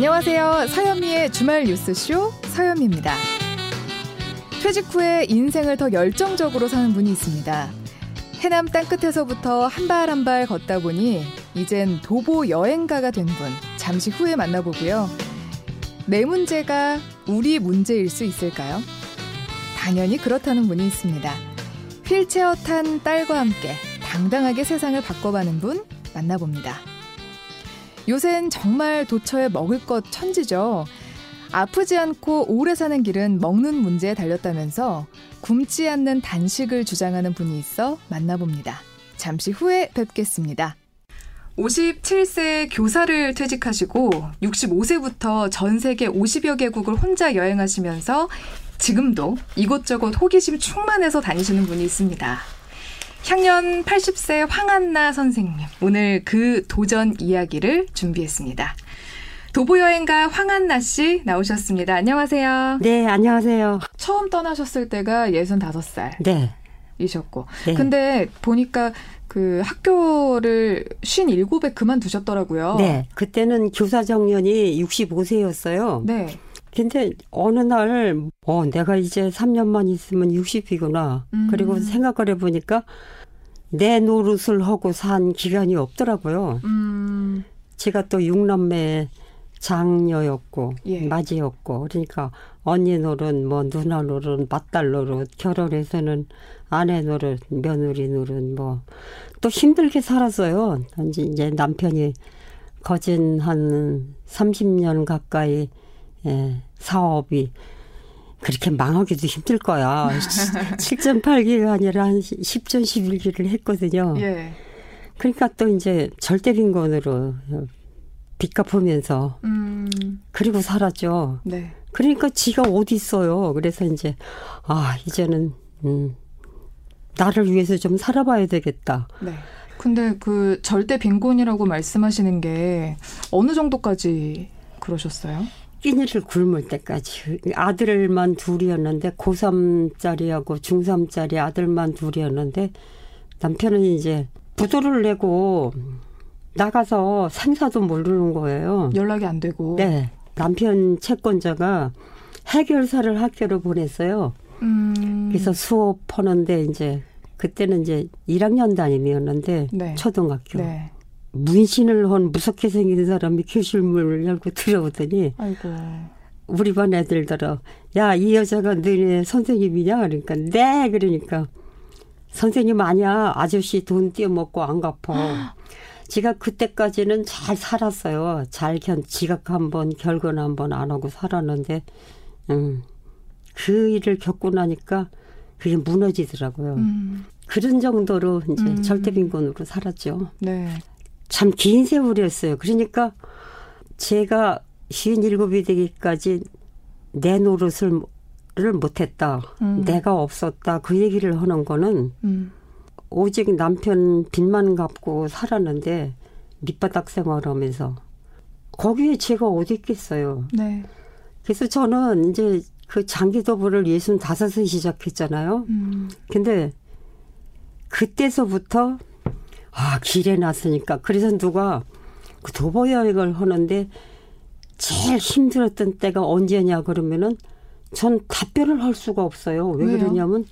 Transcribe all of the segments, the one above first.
안녕하세요. 서현미의 주말 뉴스쇼 서현미입니다. 퇴직 후에 인생을 더 열정적으로 사는 분이 있습니다. 해남 땅끝에서부터 한 발 한 발 걷다 보니 이젠 도보 여행가가 된 분 잠시 후에 만나보고요. 내 문제가 우리 문제일 수 있을까요? 당연히 그렇다는 분이 있습니다. 휠체어 탄 딸과 함께 당당하게 세상을 바꿔가는 분 만나봅니다. 요샌 정말 도처에 먹을 것 천지죠. 아프지 않고 오래 사는 길은 먹는 문제에 달렸다면서 굶지 않는 단식을 주장하는 분이 있어 만나봅니다. 잠시 후에 뵙겠습니다. 57세 교사를 퇴직하시고 65세부터 전 세계 50여 개국을 혼자 여행하시면서 지금도 이곳저곳 호기심 충만해서 다니시는 분이 있습니다. 향년 80세 황한나 선생님. 오늘 그 도전 이야기를 준비했습니다. 도보여행가 황한나 씨 나오셨습니다. 안녕하세요. 네, 안녕하세요. 처음 떠나셨을 때가 65살. 네. 이셨고. 네. 근데 보니까 그 학교를 57에 그만두셨더라고요. 네. 그때는 교사 정년이 65세였어요. 네. 근데 어느 날, 어, 내가 이제 3년만 있으면 60이구나. 음. 그리고 생각을 해보니까 내 노릇을 하고 산 기간이 없더라고요. 음. 제가 또 육남매 장녀였고 예. 맞이였고 그러니까 언니 노릇 뭐 누나 노릇 맏딸 노릇 결혼해서는 아내 노릇 며느리 노릇 뭐 또 힘들게 살았어요. 이제 남편이 거진 한 30년 가까이 예, 사업이 그렇게 망하기도 힘들 거야. 7.8기가 아니라 한 10전 11기를 했거든요. 예. 그러니까 또 이제 절대 빈곤으로 빚 갚으면서 음. 그리고 살았죠. 네. 그러니까 지가 어디 있어요. 그래서 이제 아 이제는 음, 나를 위해서 좀 살아봐야 되겠다. 네. 근데 그 절대 빈곤이라고 말씀하시는 게 어느 정도까지 그러셨어요? 끼니를 굶을 때까지 아들만 둘이었는데 고3짜리하고 중3짜리 아들만 둘이었는데 남편은 이제 부도를 내고 나가서 생사도 모르는 거예요. 연락이 안 되고. 네. 남편 채권자가 해결사를 학교로 보냈어요. 음. 그래서 수업하는데 이제 그때는 이제 1학년 담임이었는데 네. 초등학교. 네. 문신을 한 무섭게 생긴 사람이 교실문을 열고 들어오더니 아이고. 우리 반 애들더러 야 이 여자가 너네 선생님이냐 그러니까 네 그러니까 선생님 아니야 아저씨 돈 떼어먹고 안 갚아 지가 그때까지는 잘 살았어요 잘 견, 지각 한번 결근 한번 안 하고 살았는데 음, 그 일을 겪고 나니까 그게 무너지더라고요 음. 그런 정도로 이제 음. 절대빈곤으로 살았죠 네. 참 긴 세월이었어요. 그러니까 제가 57이 되기까지 내 노릇을 못했다. 음. 내가 없었다. 그 얘기를 하는 거는 음. 오직 남편 빚만 갚고 살았는데 밑바닥 생활하면서 거기에 제가 어디 있겠어요. 네. 그래서 저는 이제 그 장기도부를 65세 시작했잖아요. 음. 근데 그때서부터 아, 길에 났으니까. 그래서 누가 그 도보 여행을 하는데 제일 힘들었던 때가 언제냐 그러면은 전 답변을 할 수가 없어요. 왜 왜요? 그러냐면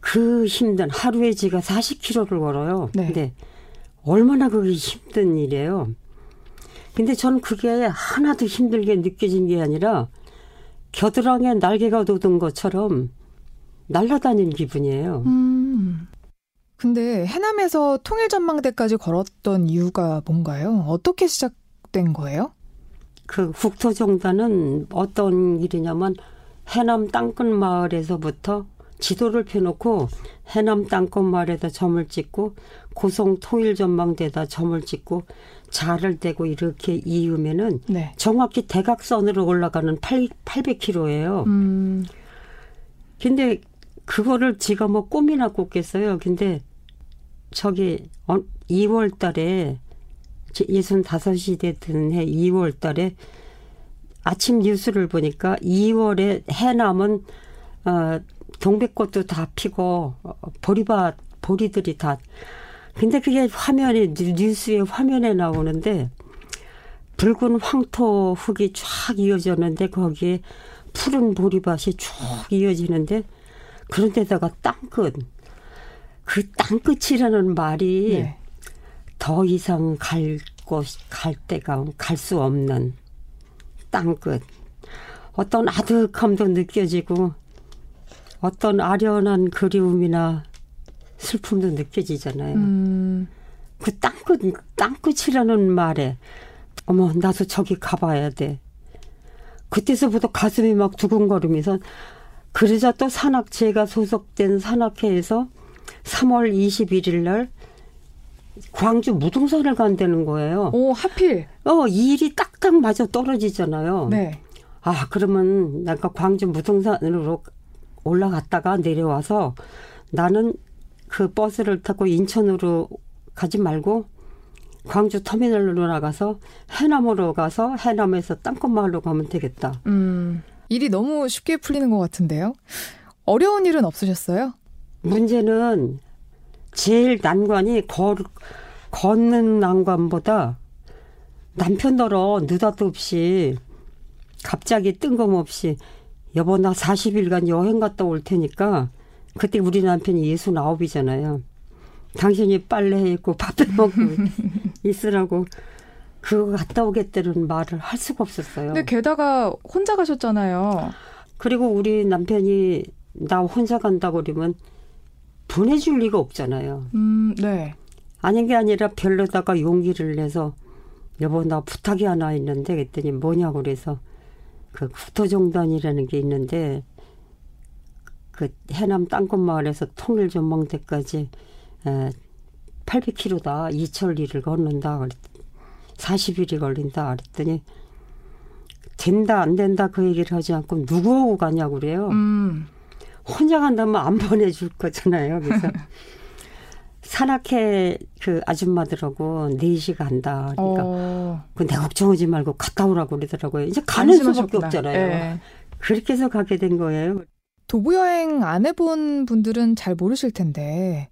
그 힘든 하루에 제가 40km를 걸어요. 네. 근데 얼마나 그게 힘든 일이에요. 근데 저는 그게 하나도 힘들게 느껴진 게 아니라 겨드랑이에 날개가 돋은 것처럼 날아다니는 기분이에요. 음. 근데 해남에서 통일전망대까지 걸었던 이유가 뭔가요? 어떻게 시작된 거예요? 그 국토정단은 어떤 일이냐면 해남 땅끝 마을에서부터 지도를 펴놓고 해남 땅끝 마을에다 점을 찍고 고성 통일 전망대에다 점을 찍고 자를 대고 이렇게 이으면은 네. 정확히 대각선으로 올라가는 8, 800km예요. 음. 근데 그거를 지가 뭐 꿈이나 꿨겠어요. 근데 저기 2월 어, 달에 65이 됐던 해 2월 달에 아침 뉴스를 보니까 2월에 해남은 어 동백꽃도 다 피고 어, 보리밭 보리들이 다. 근데 그게 화면에 뉴스에 화면에 나오는데 붉은 황토 흙이 쫙 이어졌는데 거기에 푸른 보리밭이 쭉 이어지는데 그런 데다가 땅끝 그 땅끝이라는 말이 네. 더 이상 갈 곳, 갈 데가 갈 수 없는 땅끝. 어떤 아득함도 느껴지고 어떤 아련한 그리움이나 슬픔도 느껴지잖아요. 음. 그 땅끝, 땅끝이라는 말에 어머, 나도 저기 가봐야 돼. 그때서부터 가슴이 막 두근거리면서 그러자 또 산악, 제가 소속된 산악회에서 3월 21일 날 광주 무등산을 간다는 거예요. 오, 하필. 어, 일이 딱딱 맞아 떨어지잖아요. 네. 아, 그러면 내가 광주 무등산으로 올라갔다가 내려와서 나는 그 버스를 타고 인천으로 가지 말고 광주 터미널로 나가서 해남으로 가서 해남에서 땅끝마을로 가면 되겠다. 음, 일이 너무 쉽게 풀리는 것 같은데요. 어려운 일은 없으셨어요? 문제는 제일 난관이 걸, 걷는 난관보다 남편더러 느닷없이 갑자기 뜬금없이 여보 나 40일간 여행 갔다 올 테니까 그때 우리 남편이 예순 아홉이잖아요. 당신이 빨래 입고 밥해 먹고 있으라고 그거 갔다 오겠다는 말을 할 수가 없었어요. 근데 게다가 혼자 가셨잖아요. 그리고 우리 남편이 나 혼자 간다고 그러면 보내줄 리가 없잖아요. 음, 네. 아닌 게 아니라 별로다가 용기를 내서 여보 나 부탁이 하나 있는데 그랬더니 뭐냐고 그래서 그 국토정단이라는 게 있는데 그 해남 땅끝마을에서 통일 전망대까지 에 800km다 이철리를 걷는다 그랬 40일이 걸린다 그랬더니 된다 안 된다 그 얘기를 하지 않고 누구하고 가냐고 그래요. 음. 혼자 간다면 안 보내줄 거잖아요. 그래서 산악회 그 아줌마들하고 넷이 간다. 그러니까 어. 그내 걱정하지 말고 갔다 오라고 그러더라고요. 이제 가는 수밖에 없잖아요. 네. 그렇게 해서 가게 된 거예요. 도보 여행 안 해본 분들은 잘 모르실 텐데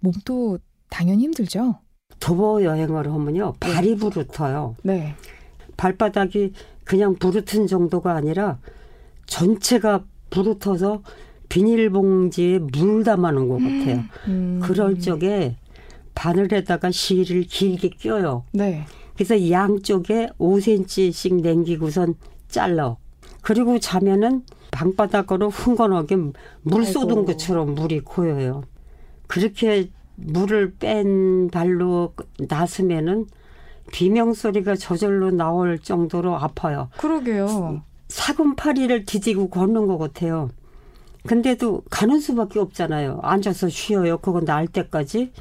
몸도 당연히 힘들죠. 도보 여행을 하면요 네. 발이 부르터요. 네. 발바닥이 그냥 부르튼 정도가 아니라 전체가 부르터서 비닐봉지에 물 담아놓은 것 같아요. 음. 그럴 적에 바늘에다가 실을 길게 껴요. 네. 그래서 양쪽에 5cm씩 남기고선 잘라. 그리고 자면은 방바닥으로 흥건하게 물 쏟은 것처럼 물이 고여요. 그렇게 물을 뺀 발로 나서면은 비명 소리가 저절로 나올 정도로 아파요. 그러게요. 사금파리를 뒤지고 걷는 것 같아요. 근데도 가는 수밖에 없잖아요. 앉아서 쉬어요. 그거 날 때까지.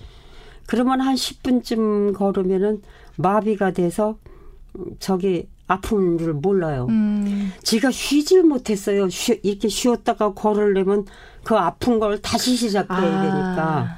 그러면 한 10분쯤 걸으면은 마비가 돼서 저기 아픈 줄 몰라요. 음. 지가 쉬질 못했어요. 쉬, 이렇게 쉬었다가 걸으려면 그 아픈 걸 다시 시작해야 아. 되니까.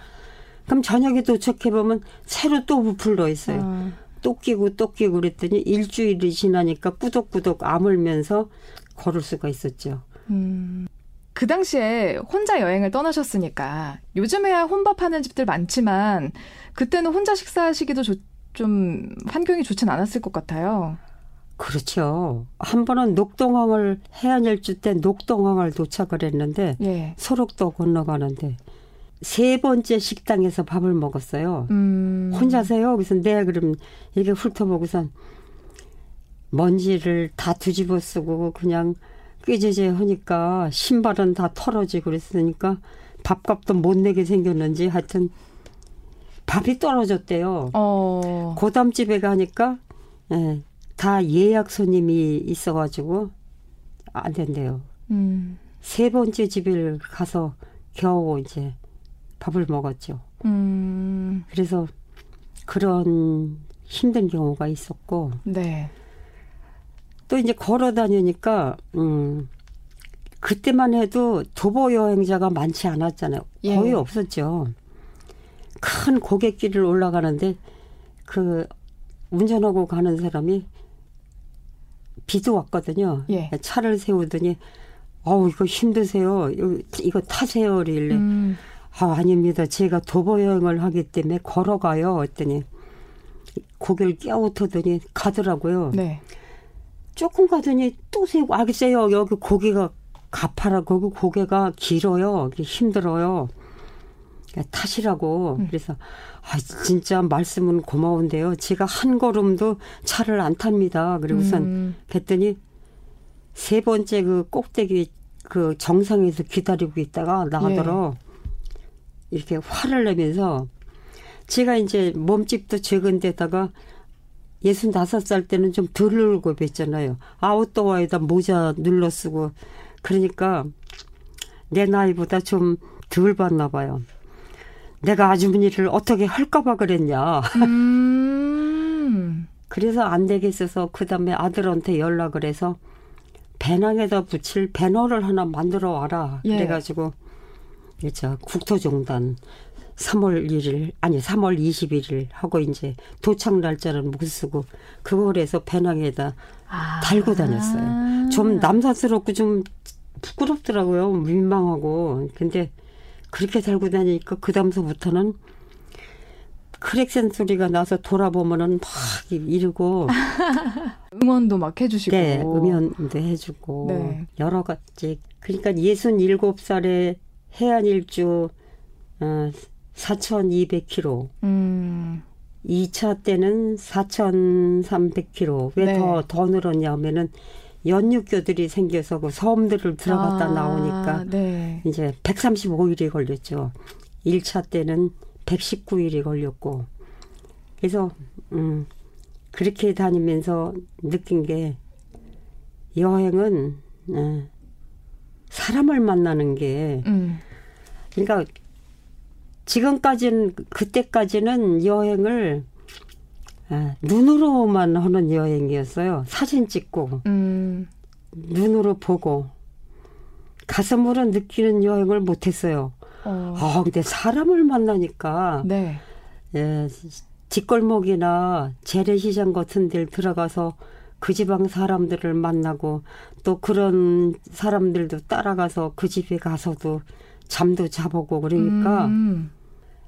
그럼 저녁에 도착해보면 새로 또 부풀러 있어요. 아. 또 끼고 또 끼고 그랬더니 일주일이 지나니까 꾸덕꾸덕 아물면서 걸을 수가 있었죠. 음. 그 당시에 혼자 여행을 떠나셨으니까 요즘에야 혼밥하는 집들 많지만 그때는 혼자 식사하시기도 조, 좀 환경이 좋진 않았을 것 같아요. 그렇죠. 한 번은 녹동항을 해안 일주 때 녹동항을 도착을 했는데 예. 소록도 건너가는데 세 번째 식당에서 밥을 먹었어요. 음. 혼자세요? 그래서 네 그럼 이렇게 훑어보고선 먼지를 다 뒤집어 쓰고 그냥 꾀제제 하니까 신발은 다 털어지고 그랬으니까 밥값도 못 내게 생겼는지 하여튼 밥이 떨어졌대요. 어. 고담집에 가니까 예, 다 예약 손님이 있어가지고 안 된대요. 음. 세 번째 집을 가서 겨우 이제 밥을 먹었죠. 음. 그래서 그런 힘든 경우가 있었고. 네. 또 이제 걸어 다니니까 음 그때만 해도 도보 여행자가 많지 않았잖아요. 예. 거의 없었죠. 큰 고갯길을 올라가는데 그 운전하고 가는 사람이 비도 왔거든요. 예. 차를 세우더니 어우 이거 힘드세요. 이거, 이거 타세요. 이래. 음. 아 아닙니다. 제가 도보 여행을 하기 때문에 걸어가요. 했더니 고개를 깨우터더니 가더라고요. 네. 조금 가더니 또 세고 아 글쎄요 여기 고개가 가파라 거기 고개가 길어요 힘들어요 타시라고 음. 그래서 아 진짜 말씀은 고마운데요 제가 한 걸음도 차를 안 탑니다 그리고선 음. 그랬더니 세 번째 그 꼭대기 그 정상에서 기다리고 있다가 나더러 예. 이렇게 화를 내면서 제가 이제 몸집도 적은 데다가 예순 다섯 살 때는 좀 덜 늘고 뵀잖아요. 아웃도어에다 모자 눌러 쓰고 그러니까 내 나이보다 좀 덜 봤나 봐요. 내가 아주머니를 어떻게 할까봐 그랬냐. 음. 그래서 안 되겠어서 그 다음에 아들한테 연락을 해서 배낭에다 붙일 배너를 하나 만들어 와라. 예. 그래가지고 저 국토종단 3월 1일 아니 3월 21일 하고 이제 도착 날짜는 못 쓰고 그걸 해서 배낭에다 아. 달고 다녔어요. 좀 남사스럽고 좀 부끄럽더라고요. 민망하고. 근데 그렇게 달고 다니니까 그 다음서부터는 크랙센 소리가 나서 돌아보면은 막 이러고 응원도 막 해주시고 네 응원도 해주고 네. 여러 가지 그러니까 예순 일곱 살에 해안 일주 어, 4,200km. 음. 2차 때는 4,300km. 왜 더더 네. 더 늘었냐면은 연육교들이 생겨서 그 섬들을 들어갔다 아, 나오니까 네. 이제 135일이 걸렸죠. 1차 때는 119일이 걸렸고. 그래서 음 그렇게 다니면서 느낀 게 여행은 어, 사람을 만나는 게 음. 그러니까 지금까지는 그때까지는 여행을 아, 눈으로만 하는 여행이었어요. 사진 찍고 음. 눈으로 보고 가슴으로 느끼는 여행을 못했어요. 어. 아 근데 사람을 만나니까 네. 예, 뒷골목이나 재래시장 같은 데를 들어가서 그 지방 사람들을 만나고 또 그런 사람들도 따라가서 그 집에 가서도 잠도 자보고 그러니까 음.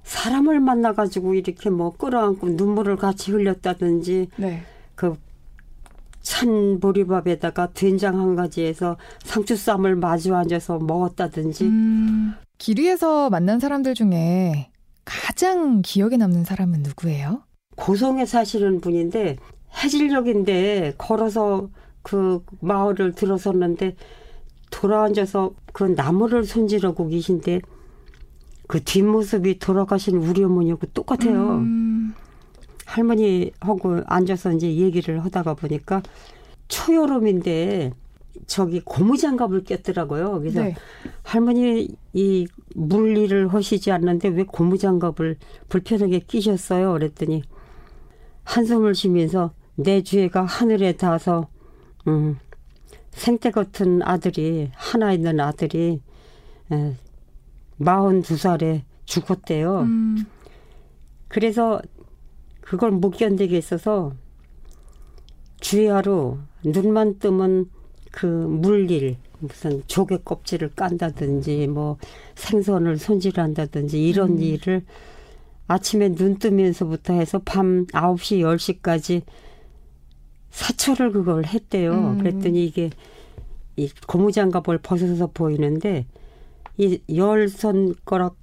사람을 만나가지고 이렇게 뭐 끌어안고 눈물을 같이 흘렸다든지 네. 그찬 보리밥에다가 된장 한 가지에서 상추쌈을 마주 앉아서 먹었다든지 음. 길 위에서 만난 사람들 중에 가장 기억에 남는 사람은 누구예요? 고성에 사시는 분인데 해질녘인데 걸어서 그 마을을 들어섰는데 돌아앉아서 그 나무를 손질하고 계신데 그 뒷모습이 돌아가신 우리 어머니하고 똑같아요. 음. 할머니하고 앉아서 이제 얘기를 하다가 보니까 초여름인데 저기 고무장갑을 꼈더라고요. 그래서 네. 할머니 이 물일을 하시지 않는데 왜 고무장갑을 불편하게 끼셨어요? 그랬더니 한숨을 쉬면서 내 죄가 하늘에 닿아서 음, 생태 같은 아들이 하나 있는 아들이 에, 42살에 죽었대요. 음. 그래서 그걸 못 견디게 있어서 주야로 눈만 뜨면 그 물일 무슨 조개 껍질을 깐다든지 뭐 생선을 손질한다든지 이런 음. 일을 아침에 눈 뜨면서부터 해서 밤 9시 10시까지 사철을 그걸 했대요. 음. 그랬더니 이게 이 고무장갑을 벗어서 보이는데 이 열 손가락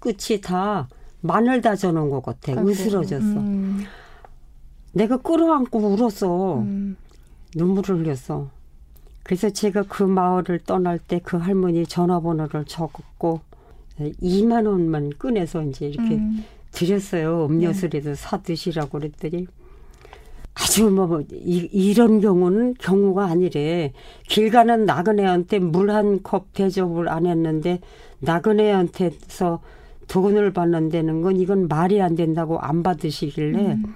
끝이 다 마늘 다져놓은 것 같아. 아이고. 으스러졌어. 음. 내가 끌어안고 울었어. 음. 눈물을 흘렸어. 그래서 제가 그 마을을 떠날 때 그 할머니 전화번호를 적었고 2만 원만 꺼내서 이제 이렇게 음. 드렸어요. 음료수라도 네. 사 드시라고 그랬더니 아주 뭐, 뭐 이, 이런 경우는 경우가 아니래. 길 가는 나그네한테 물 한 컵 대접을 안 했는데 나그네한테서 돈을 받는다는 건 이건 말이 안 된다고 안 받으시길래 음.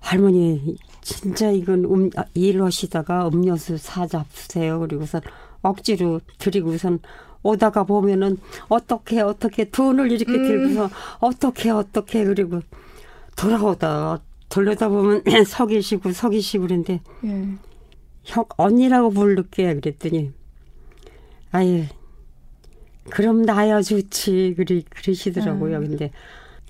할머니 진짜 이건 음, 아, 일하시다가 음료수 사잡으세요. 그리고선 억지로 드리고선 오다가 보면은 어떻게 어떻게 돈을 이렇게 음. 들고서 어떻게 어떻게 그리고 돌아오다 돌려다 보면 서 계시고 서 계시고 그랬는데 예. 형 언니라고 부를게 그랬더니 아예 그럼 나야 좋지 그리 그러시더라고요. 음. 근데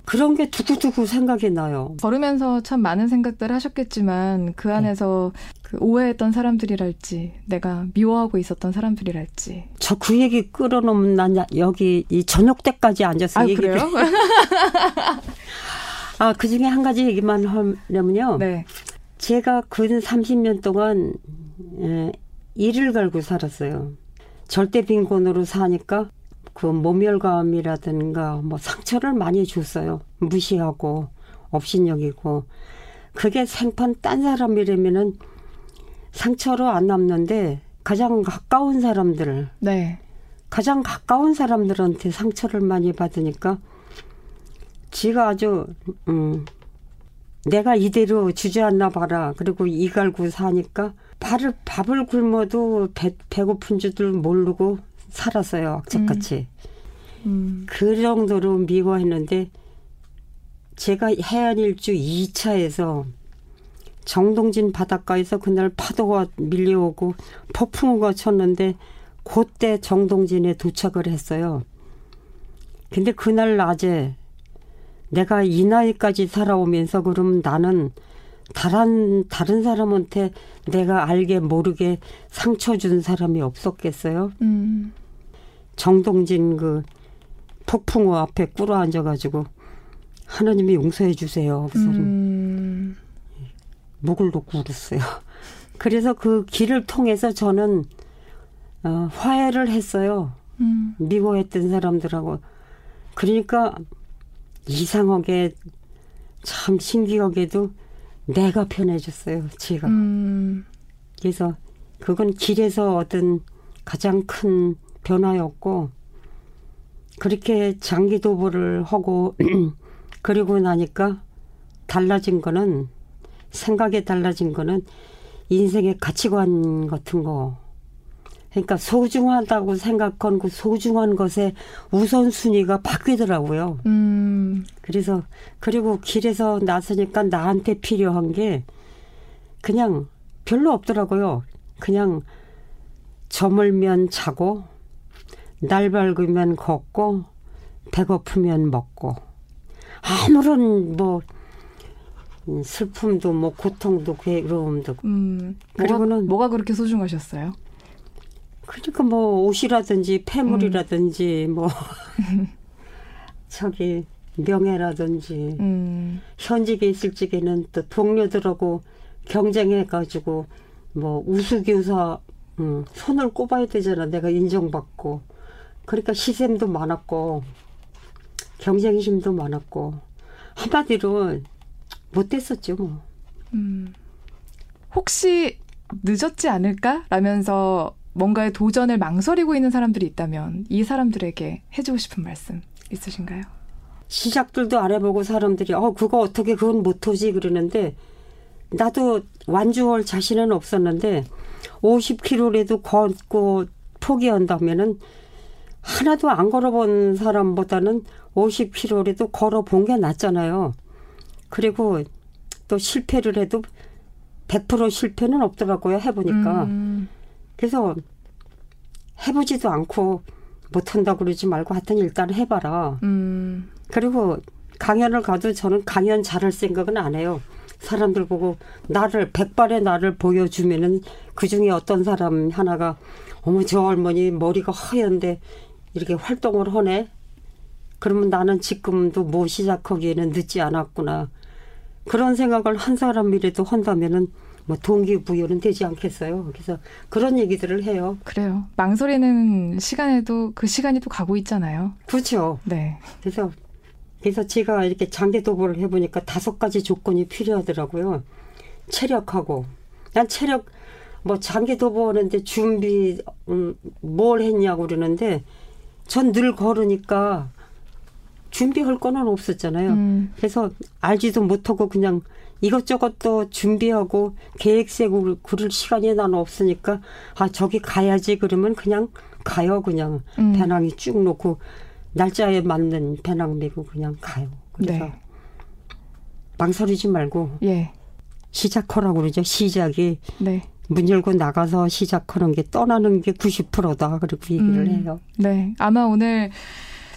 그런 게 두고두고 생각이 나요. 걸으면서 참 많은 생각들을 하셨겠지만 그 안에서 네. 그 오해했던 사람들이랄지 내가 미워하고 있었던 사람들이랄지 저 그 얘기 끌어놓으면 난 여기 이 저녁 때까지 앉아서 아, 얘기 그래요? 아, 그 중에 한 가지 얘기만 하려면요. 네. 제가 근 30년 동안 에, 일을 갈고 살았어요. 절대 빈곤으로 사니까 그 모멸감이라든가 뭐 상처를 많이 줬어요. 무시하고 업신여기고 그게 생판 딴 사람이라면은 상처로 안 남는데 가장 가까운 사람들, 네. 가장 가까운 사람들한테 상처를 많이 받으니까 지가 아주 음 내가 이대로 주저앉나 봐라. 그리고 이 갈고 사니까 발을 밥을 굶어도 배, 배고픈 줄도 모르고 살았어요. 악착같이. 음. 음. 그 정도로 미워했는데 제가 해안일주 2차에서 정동진 바닷가에서 그날 파도가 밀려오고 폭풍우가 쳤는데 그때 정동진에 도착을 했어요. 근데 그날 낮에 내가 이 나이까지 살아오면서 그러면 나는 다른 다른 사람한테 내가 알게 모르게 상처 준 사람이 없었겠어요. 음. 정동진 그 폭풍우 앞에 꿇어 앉아가지고 하나님이 용서해 주세요. 그래서 음. 목을 놓고 울었어요. 그래서 그 길을 통해서 저는 어, 화해를 했어요. 음. 미워했던 사람들하고. 그러니까 이상하게 참 신기하게도 내가 편해졌어요. 제가. 음. 그래서 그건 길에서 얻은 가장 큰 변화였고 그렇게 장기 도보를 하고 그리고 나니까 달라진 거는 생각이 달라진 거는 인생의 가치관 같은 거 그러니까 소중하다고 생각한 그 소중한 것의 우선순위가 바뀌더라고요. 음. 그래서 그리고 길에서 나서니까 나한테 필요한 게 그냥 별로 없더라고요. 그냥 저물면 자고 날 밝으면 걷고 배고프면 먹고 아무런 뭐 슬픔도 뭐 고통도 괴로움도 음, 그리고는 뭐가, 뭐가 그렇게 소중하셨어요? 그러니까 뭐 옷이라든지 폐물이라든지 음. 뭐 저기 명예라든지 음. 현직에 있을 적에는 또 동료들하고 경쟁해 가지고 뭐 우수교사 음, 손을 꼽아야 되잖아 내가 인정받고 그러니까 시샘도 많았고 경쟁심도 많았고 한마디로 못됐었죠 뭐. 음. 혹시 늦었지 않을까? 라면서 뭔가의 도전을 망설이고 있는 사람들이 있다면 이 사람들에게 해주고 싶은 말씀 있으신가요? 시작들도 안 해보고 사람들이 어 그거 어떻게 그건 못하지 그러는데 나도 완주할 자신은 없었는데 50km라도 걷고 포기한다면은 하나도 안 걸어본 사람보다는 50km라도 걸어본 게 낫잖아요. 그리고 또 실패를 해도 100% 실패는 없더라고요. 해보니까. 음. 그래서 해보지도 않고 못한다고 그러지 말고 하여튼 일단 해봐라. 음. 그리고 강연을 가도 저는 강연 잘할 생각은 안 해요. 사람들 보고 나를 백발의 나를 보여주면은 그 중에 어떤 사람 하나가 어머 저 할머니 머리가 하얀데 이렇게 활동을 하네. 그러면 나는 지금도 뭐 시작하기에는 늦지 않았구나. 그런 생각을 한 사람이라도 한다면은 뭐 동기 부여는 되지 않겠어요. 그래서 그런 얘기들을 해요. 그래요. 망설이는 시간에도 그 시간이 또 가고 있잖아요. 그렇죠. 네. 그래서 그래서 제가 이렇게 장기 도보를 해보니까 다섯 가지 조건이 필요하더라고요. 체력하고 난 체력 뭐 장기 도보하는데 준비 음, 뭘 했냐고 그러는데 전 늘 걸으니까 준비할 거는 없었잖아요. 음. 그래서 알지도 못하고 그냥 이것저것 또 준비하고 계획 세고 그럴 시간이 나는 없으니까 아 저기 가야지 그러면 그냥 가요 그냥 음. 배낭이 쭉 놓고 날짜에 맞는 배낭 메고 그냥 가요. 그래서 네. 망설이지 말고 예. 시작하라고 그러죠. 시작이 네. 문 열고 나가서 시작하는 게 떠나는 게 90%다. 그리고 얘기를 음. 해요. 네. 아마 오늘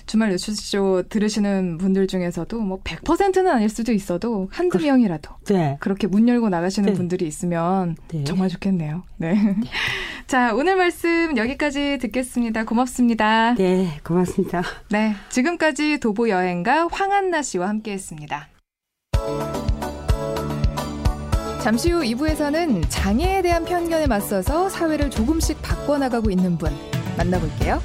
주말 뉴스쇼 들으시는 분들 중에서도 뭐 100%는 아닐 수도 있어도 한두 그, 명이라도 네. 그렇게 문 열고 나가시는 네. 분들이 있으면 네. 정말 좋겠네요. 네. 네. 자, 오늘 말씀 여기까지 듣겠습니다. 고맙습니다. 네, 고맙습니다. 네, 지금까지 도보 여행가 황한나 씨와 함께 했습니다. 잠시 후 2부에서는 장애에 대한 편견에 맞서서 사회를 조금씩 바꿔나가고 있는 분 만나볼게요.